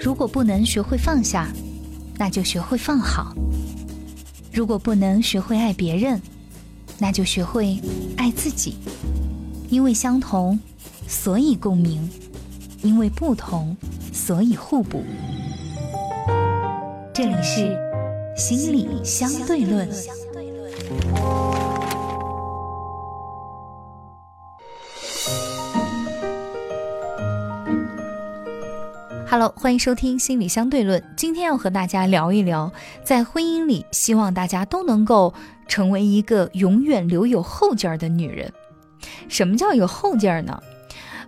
如果不能学会放下，那就学会放好；如果不能学会爱别人，那就学会爱自己。因为相同，所以共鸣；因为不同，所以互补。这里是心理相对论。Hello，欢迎收听心理相对论。今天要和大家聊一聊，在婚姻里，希望大家都能够成为一个永远留有后劲儿的女人。什么叫有后劲儿呢？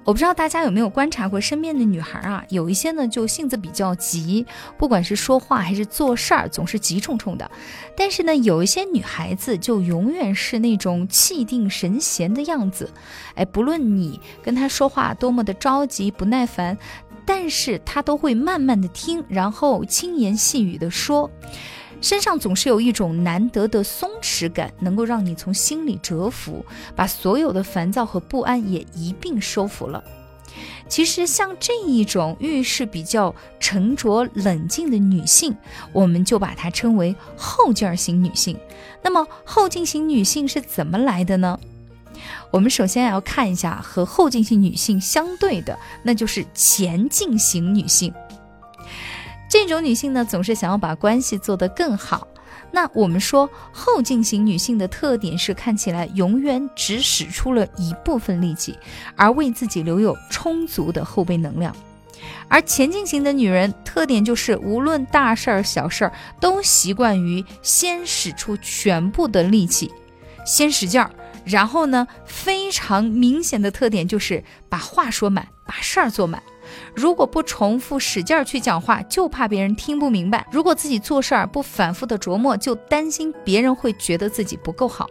我不知道大家有没有观察过身边的女孩啊，有一些呢就性子比较急，不管是说话还是做事儿，总是急冲冲的。但是呢，有一些女孩子就永远是那种气定神闲的样子。哎，不论你跟她说话多么的着急不耐烦。但是他都会慢慢的听，然后轻言细语的说，身上总是有一种难得的松弛感，能够让你从心里折服，把所有的烦躁和不安也一并收服了。其实像这一种遇事比较沉着冷静的女性，我们就把它称为后劲儿型女性。那么后劲型女性是怎么来的呢？我们首先要看一下和后进型女性相对的，那就是前进型女性。这种女性呢，总是想要把关系做得更好。那我们说后进型女性的特点是看起来永远只使出了一部分力气，而为自己留有充足的后备能量。而前进型的女人特点就是无论大事儿小事儿，都习惯于先使出全部的力气，先使劲儿。然后呢，非常明显的特点就是把话说满，把事儿做满。如果不重复使劲儿去讲话，就怕别人听不明白；如果自己做事儿不反复的琢磨，就担心别人会觉得自己不够好。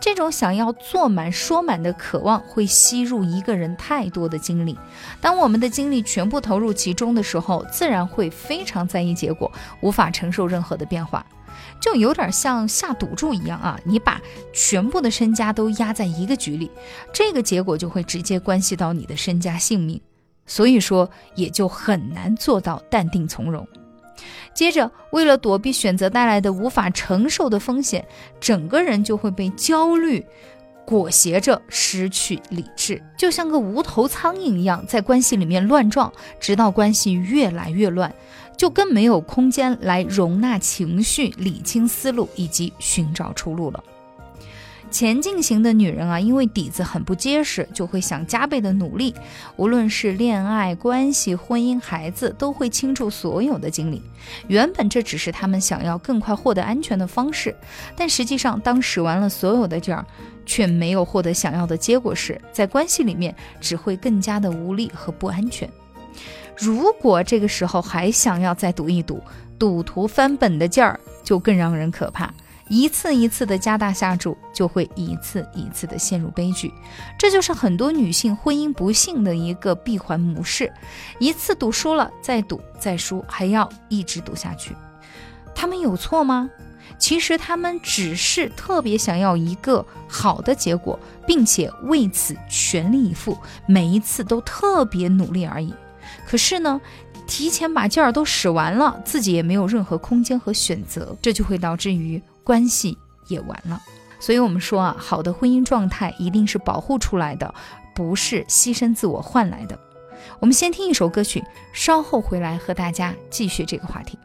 这种想要做满、说满的渴望，会吸入一个人太多的精力。当我们的精力全部投入其中的时候，自然会非常在意结果，无法承受任何的变化。就有点像下赌注一样啊！你把全部的身家都压在一个局里，这个结果就会直接关系到你的身家性命，所以说也就很难做到淡定从容。接着，为了躲避选择带来的无法承受的风险，整个人就会被焦虑裹挟着失去理智，就像个无头苍蝇一样在关系里面乱撞，直到关系越来越乱。就更没有空间来容纳情绪、理清思路以及寻找出路了。前进型的女人啊，因为底子很不结实，就会想加倍的努力，无论是恋爱关系、婚姻、孩子，都会倾注所有的精力。原本这只是他们想要更快获得安全的方式，但实际上，当使完了所有的劲儿，却没有获得想要的结果时，在关系里面只会更加的无力和不安全。如果这个时候还想要再赌一赌，赌徒翻本的劲儿就更让人可怕。一次一次的加大下注，就会一次一次的陷入悲剧。这就是很多女性婚姻不幸的一个闭环模式：一次赌输了，再赌再输，还要一直赌下去。他们有错吗？其实他们只是特别想要一个好的结果，并且为此全力以赴，每一次都特别努力而已。可是呢，提前把劲儿都使完了，自己也没有任何空间和选择，这就会导致于关系也完了。所以，我们说啊，好的婚姻状态一定是保护出来的，不是牺牲自我换来的。我们先听一首歌曲，稍后回来和大家继续这个话题。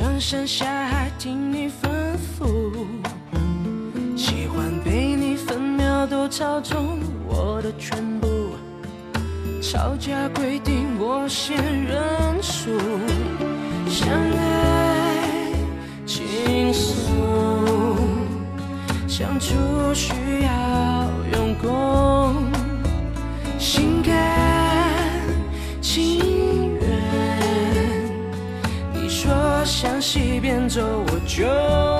上山下海听你吩咐，喜欢被你分秒都操纵我的全部，吵架规定我先认输，相爱轻松，相处需要向西边走，我就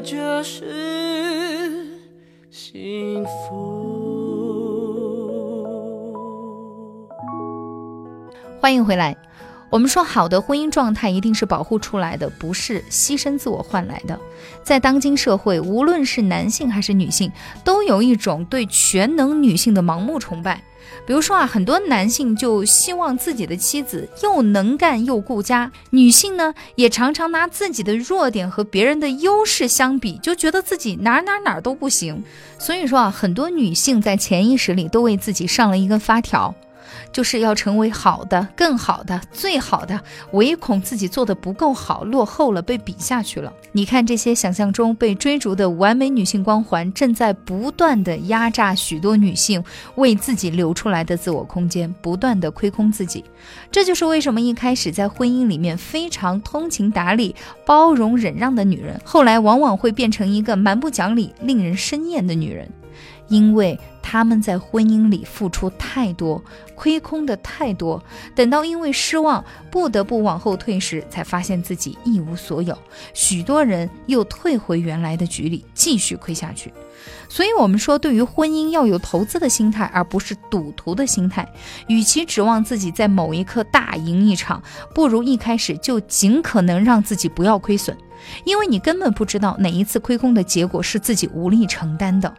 这就是幸福。欢迎回来。我们说，好的婚姻状态一定是保护出来的，不是牺牲自我换来的。在当今社会，无论是男性还是女性，都有一种对全能女性的盲目崇拜。比如说啊，很多男性就希望自己的妻子又能干又顾家，女性呢也常常拿自己的弱点和别人的优势相比，就觉得自己哪哪哪都不行。所以说啊，很多女性在潜意识里都为自己上了一根发条。就是要成为好的、更好的、最好的，唯恐自己做的不够好、落后了，被比下去了。你看这些想象中被追逐的完美女性光环，正在不断的压榨许多女性为自己留出来的自我空间，不断的亏空自己。这就是为什么一开始在婚姻里面非常通情达理、包容忍让的女人，后来往往会变成一个蛮不讲理、令人生厌的女人。因为他们在婚姻里付出太多，亏空的太多，等到因为失望不得不往后退时，才发现自己一无所有。许多人又退回原来的局里，继续亏下去。所以，我们说，对于婚姻要有投资的心态，而不是赌徒的心态。与其指望自己在某一刻大赢一场，不如一开始就尽可能让自己不要亏损，因为你根本不知道哪一次亏空的结果是自己无力承担的。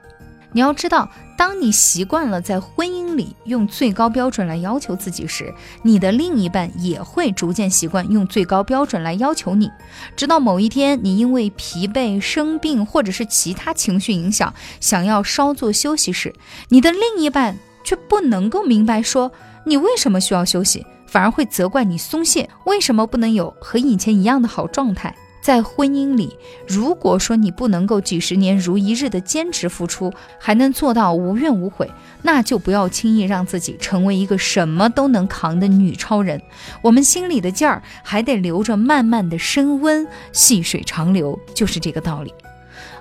你要知道，当你习惯了在婚姻里用最高标准来要求自己时，你的另一半也会逐渐习惯用最高标准来要求你。直到某一天，你因为疲惫、生病或者是其他情绪影响，想要稍作休息时，你的另一半却不能够明白说你为什么需要休息，反而会责怪你松懈，为什么不能有和以前一样的好状态。在婚姻里，如果说你不能够几十年如一日的坚持付出，还能做到无怨无悔，那就不要轻易让自己成为一个什么都能扛的女超人。我们心里的劲儿还得留着，慢慢的升温，细水长流，就是这个道理。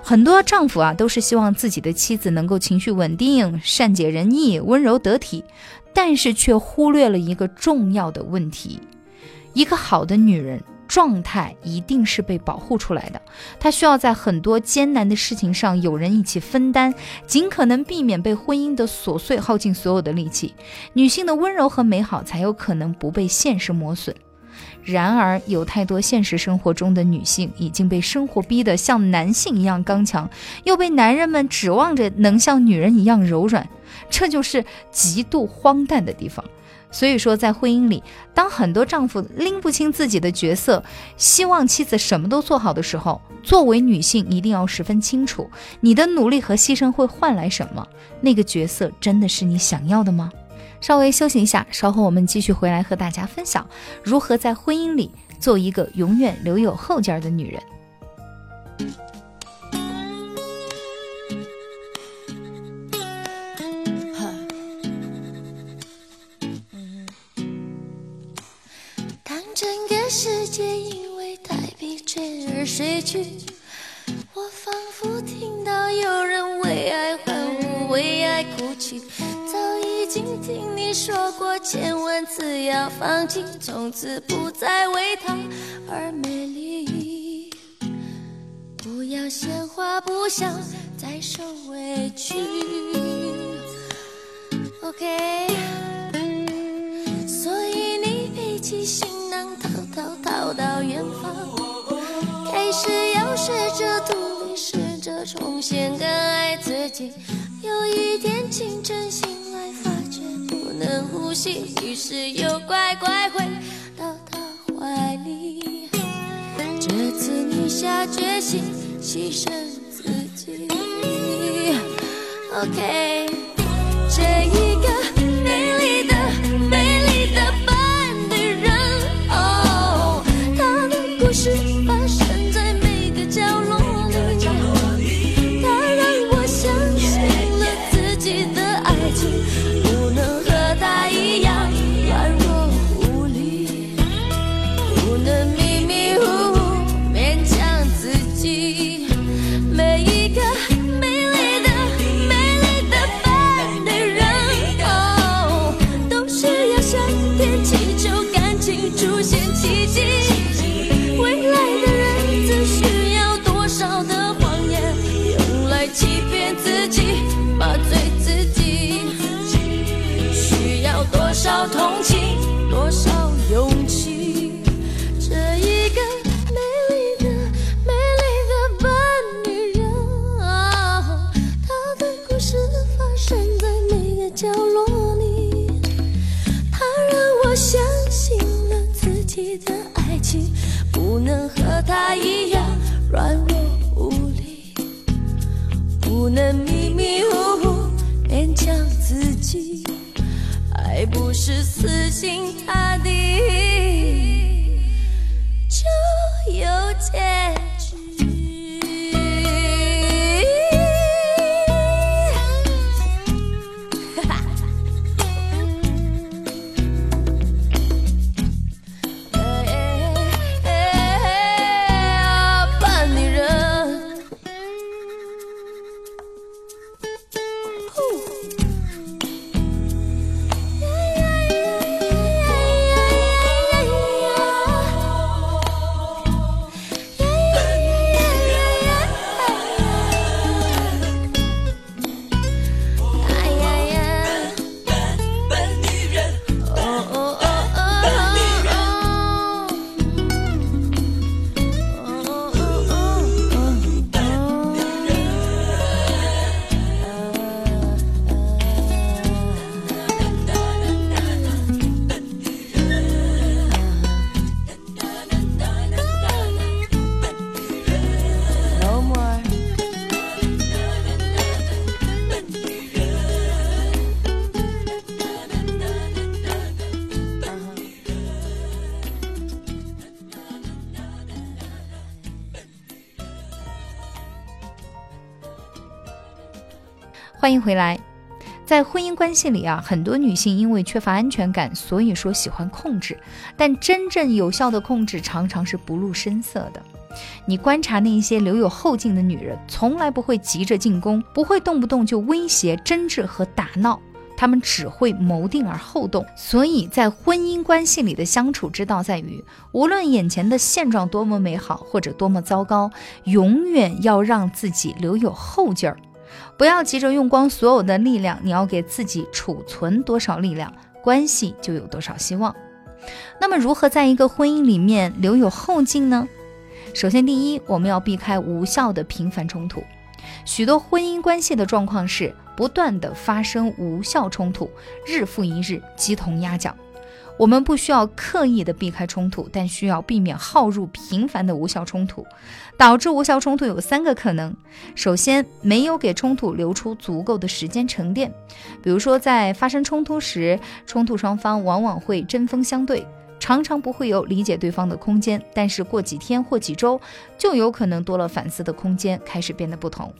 很多丈夫啊，都是希望自己的妻子能够情绪稳定、善解人意、温柔得体，但是却忽略了一个重要的问题：一个好的女人。状态一定是被保护出来的，她需要在很多艰难的事情上有人一起分担，尽可能避免被婚姻的琐碎耗尽所有的力气。女性的温柔和美好才有可能不被现实磨损。然而，有太多现实生活中的女性已经被生活逼得像男性一样刚强，又被男人们指望着能像女人一样柔软，这就是极度荒诞的地方。所以说，在婚姻里，当很多丈夫拎不清自己的角色，希望妻子什么都做好的时候，作为女性一定要十分清楚，你的努力和牺牲会换来什么？那个角色真的是你想要的吗？稍微休息一下，稍后我们继续回来和大家分享如何在婚姻里做一个永远留有后劲儿的女人。我仿佛听到有人为爱欢呼，为爱哭泣。早已经听你说过千万次要放弃，从此不再为他而美丽。不要鲜花不想再受委屈。OK，所以你背起行囊，逃逃逃到远方。开始要试着独立，试着重新更爱自己。有一天清晨醒来，发觉不能呼吸，于是又乖乖回到他怀里。这次你下决心牺牲自己。OK，欢迎回来。在婚姻关系里啊，很多女性因为缺乏安全感，所以说喜欢控制。但真正有效的控制，常常是不露声色的。你观察那些留有后劲的女人，从来不会急着进攻，不会动不动就威胁、争执和打闹，她们只会谋定而后动。所以在婚姻关系里的相处之道在于，无论眼前的现状多么美好或者多么糟糕，永远要让自己留有后劲儿。不要急着用光所有的力量，你要给自己储存多少力量，关系就有多少希望。那么，如何在一个婚姻里面留有后劲呢？首先，第一，我们要避开无效的频繁冲突。许多婚姻关系的状况是不断的发生无效冲突，日复一日，鸡同鸭讲。我们不需要刻意的避开冲突，但需要避免耗入频繁的无效冲突。导致无效冲突有三个可能：首先，没有给冲突留出足够的时间沉淀，比如说在发生冲突时，冲突双方往往会针锋相对，常常不会有理解对方的空间，但是过几天或几周，就有可能多了反思的空间，开始变得不同。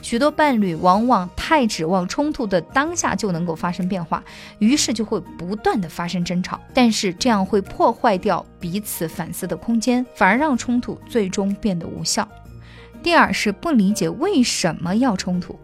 许多伴侣往往太指望冲突的当下就能够发生变化，于是就会不断的发生争吵，但是这样会破坏掉彼此反思的空间，反而让冲突最终变得无效。第二是不理解为什么要冲突。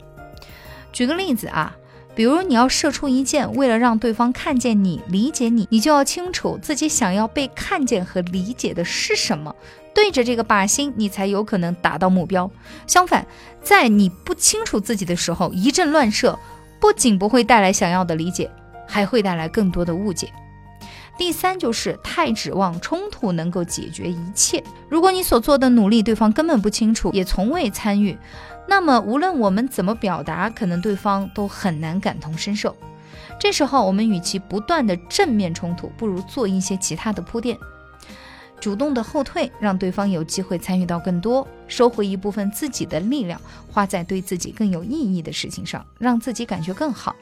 举个例子啊，比如你要射出一箭，为了让对方看见你、理解你，你就要清楚自己想要被看见和理解的是什么。对着这个靶心，你才有可能达到目标。相反，在你不清楚自己的时候，一阵乱射，不仅不会带来想要的理解，还会带来更多的误解。第三，就是太指望冲突能够解决一切。如果你所做的努力，对方根本不清楚，也从未参与，那么无论我们怎么表达，可能对方都很难感同身受。这时候，我们与其不断的正面冲突，不如做一些其他的铺垫。主动的后退，让对方有机会参与到更多，收回一部分自己的力量，花在对自己更有意义的事情上，让自己感觉更好。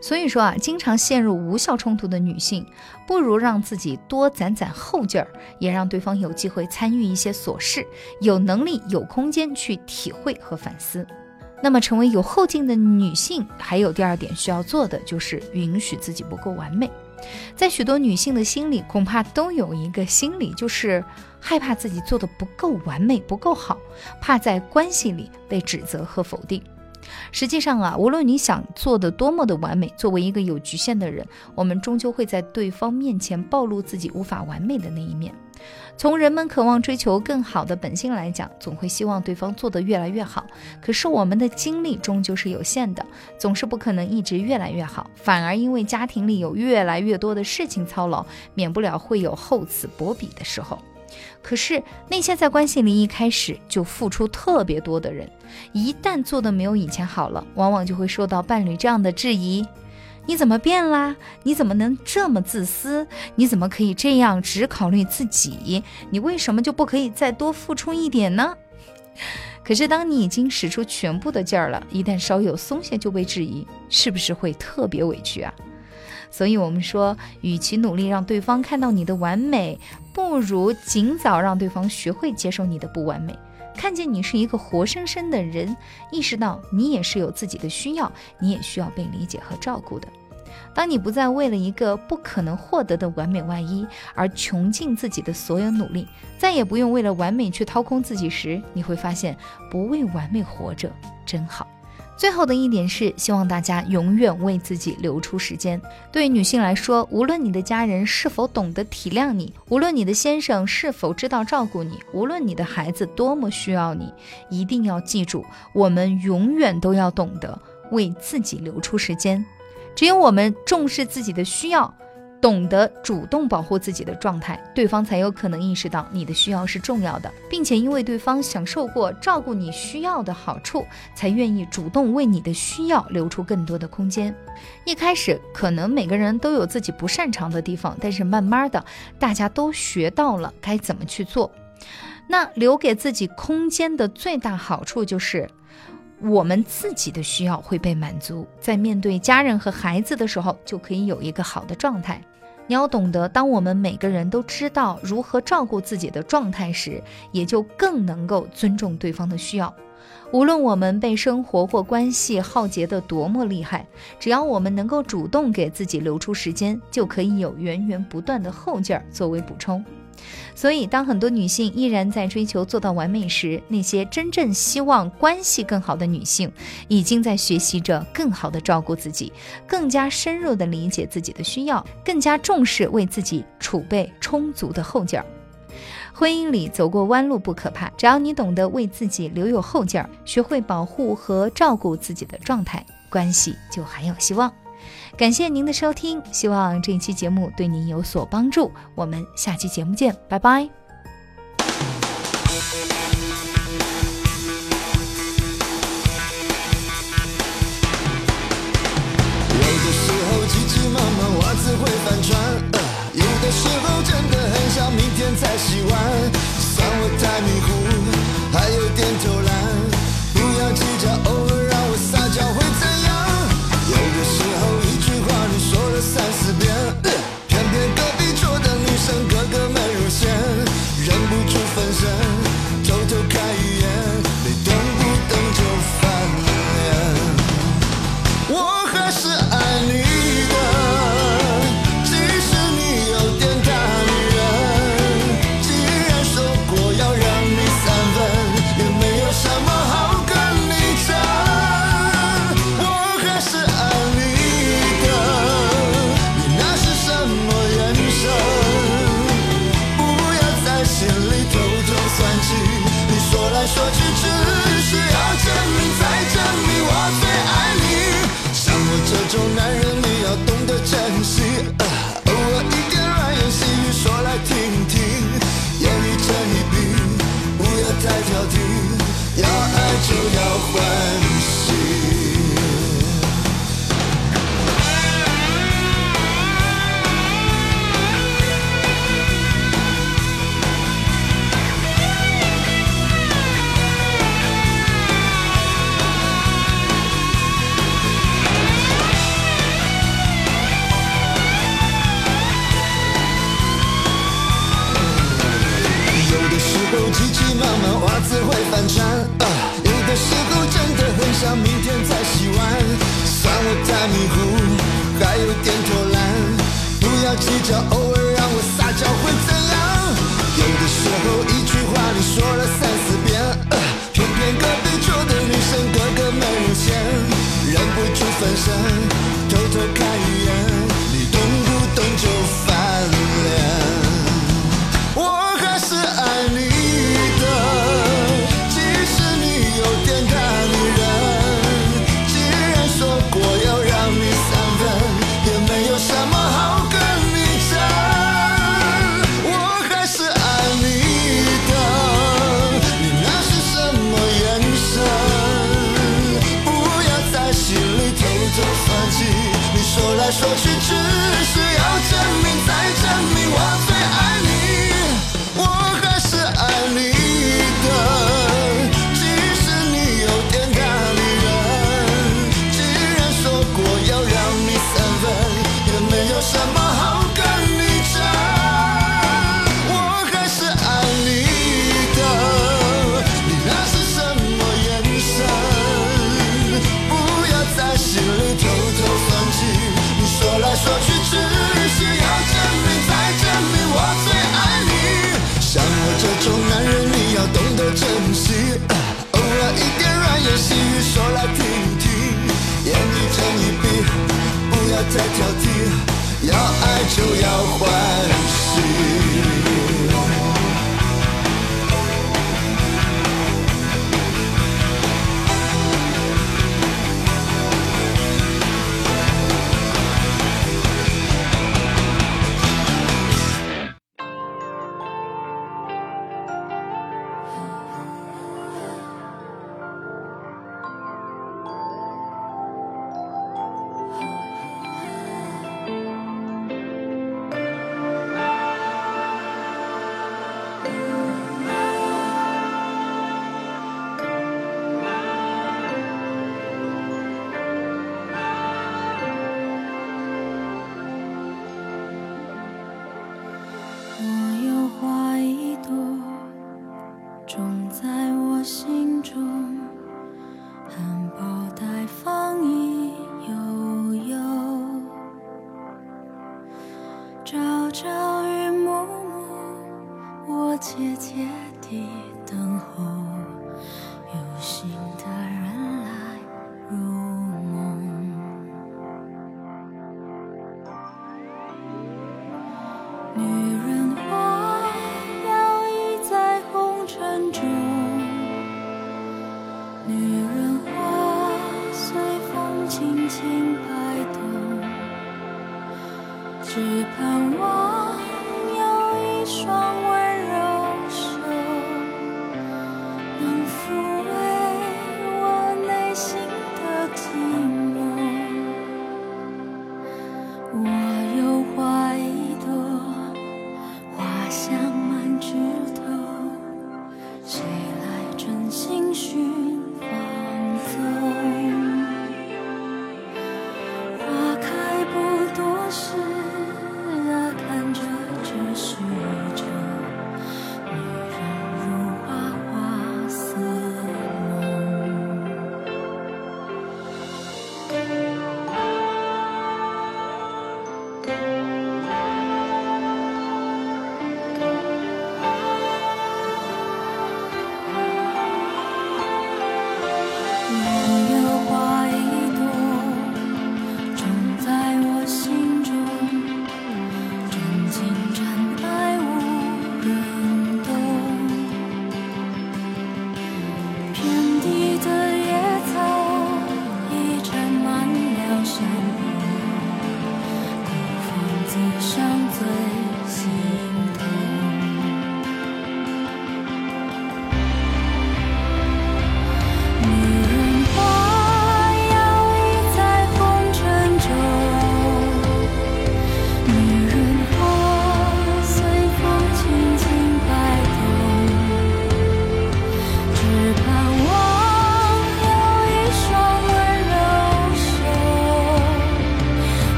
所以说啊，经常陷入无效冲突的女性，不如让自己多攒攒后劲儿，也让对方有机会参与一些琐事，有能力、有空间去体会和反思。那么，成为有后劲的女性，还有第二点需要做的，就是允许自己不够完美。在许多女性的心里，恐怕都有一个心理，就是害怕自己做的不够完美、不够好，怕在关系里被指责和否定。实际上啊，无论你想做的多么的完美，作为一个有局限的人，我们终究会在对方面前暴露自己无法完美的那一面。从人们渴望追求更好的本性来讲，总会希望对方做得越来越好。可是我们的精力终究是有限的，总是不可能一直越来越好。反而因为家庭里有越来越多的事情操劳，免不了会有厚此薄彼的时候。可是那些在关系里一开始就付出特别多的人，一旦做的没有以前好了，往往就会受到伴侣这样的质疑。你怎么变啦？你怎么能这么自私？你怎么可以这样只考虑自己？你为什么就不可以再多付出一点呢？可是当你已经使出全部的劲儿了，一旦稍有松懈就被质疑，是不是会特别委屈啊？所以，我们说，与其努力让对方看到你的完美，不如尽早让对方学会接受你的不完美。看见你是一个活生生的人，意识到你也是有自己的需要，你也需要被理解和照顾的。当你不再为了一个不可能获得的完美外衣而穷尽自己的所有努力，再也不用为了完美去掏空自己时，你会发现不为完美活着真好。最后的一点是，希望大家永远为自己留出时间。对女性来说，无论你的家人是否懂得体谅你，无论你的先生是否知道照顾你，无论你的孩子多么需要你，一定要记住，我们永远都要懂得为自己留出时间。只有我们重视自己的需要。懂得主动保护自己的状态，对方才有可能意识到你的需要是重要的，并且因为对方享受过照顾你需要的好处，才愿意主动为你的需要留出更多的空间。一开始可能每个人都有自己不擅长的地方，但是慢慢的大家都学到了该怎么去做。那留给自己空间的最大好处就是。我们自己的需要会被满足，在面对家人和孩子的时候，就可以有一个好的状态。你要懂得，当我们每个人都知道如何照顾自己的状态时，也就更能够尊重对方的需要。无论我们被生活或关系耗竭得多么厉害，只要我们能够主动给自己留出时间，就可以有源源不断的后劲儿作为补充。所以，当很多女性依然在追求做到完美时，那些真正希望关系更好的女性，已经在学习着更好的照顾自己，更加深入的理解自己的需要，更加重视为自己储备充足的后劲儿。婚姻里走过弯路不可怕，只要你懂得为自己留有后劲儿，学会保护和照顾自己的状态，关系就还有希望。感谢您的收听，希望这一期节目对您有所帮助。我们下期节目见，拜拜。不要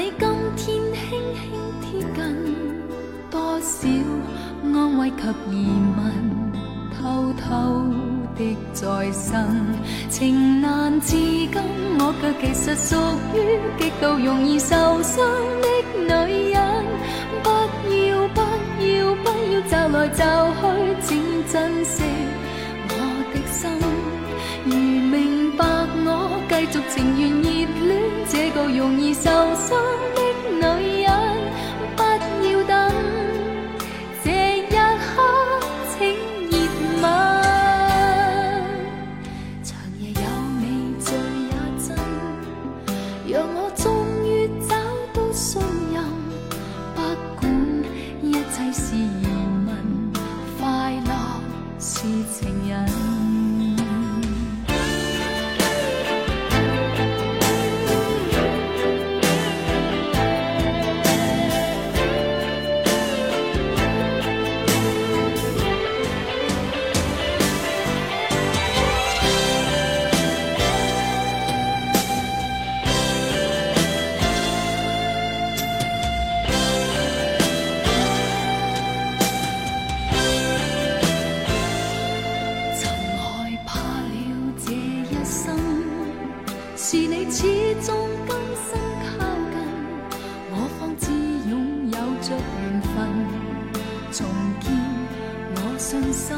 你今天轻轻贴近，多少安慰及疑问，偷偷的再生情难自禁。我却其实属于极度容易受伤的女人。不要不要不要骤来骤去，请珍惜我的心。如明白我，继续情愿热恋，这个容易受伤。信心。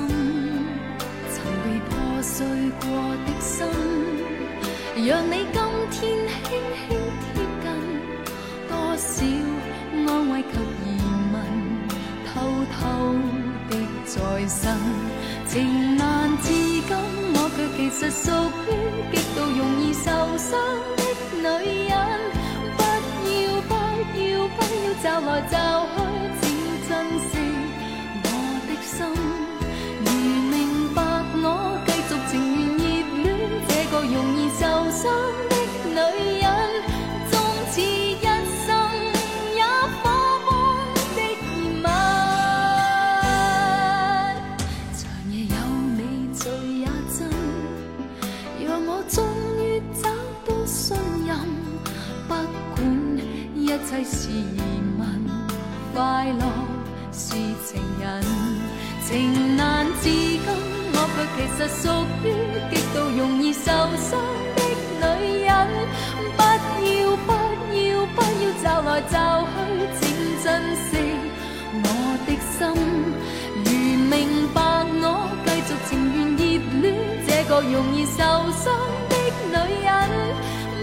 曾被破碎过的心，让你今天轻轻贴近，多少安慰及疑问，偷偷的在生。情难自禁，我却其实属于极度容易受伤的女人。不要不要不要骤来骤去，请珍惜我的心。易受伤的女人，终此一生也火般的疑问。长夜有你醉也真，让我终于找到信任。不管一切是疑问，快乐是情人。情难自禁，我却其实属于个容易受伤的女人，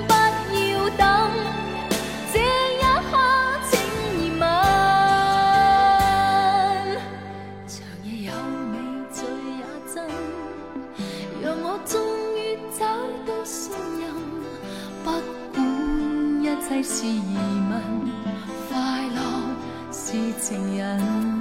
不要等这一刻，请疑问。长夜有你醉也真，让我终于找到信任。不管一切是疑问，快乐是情人。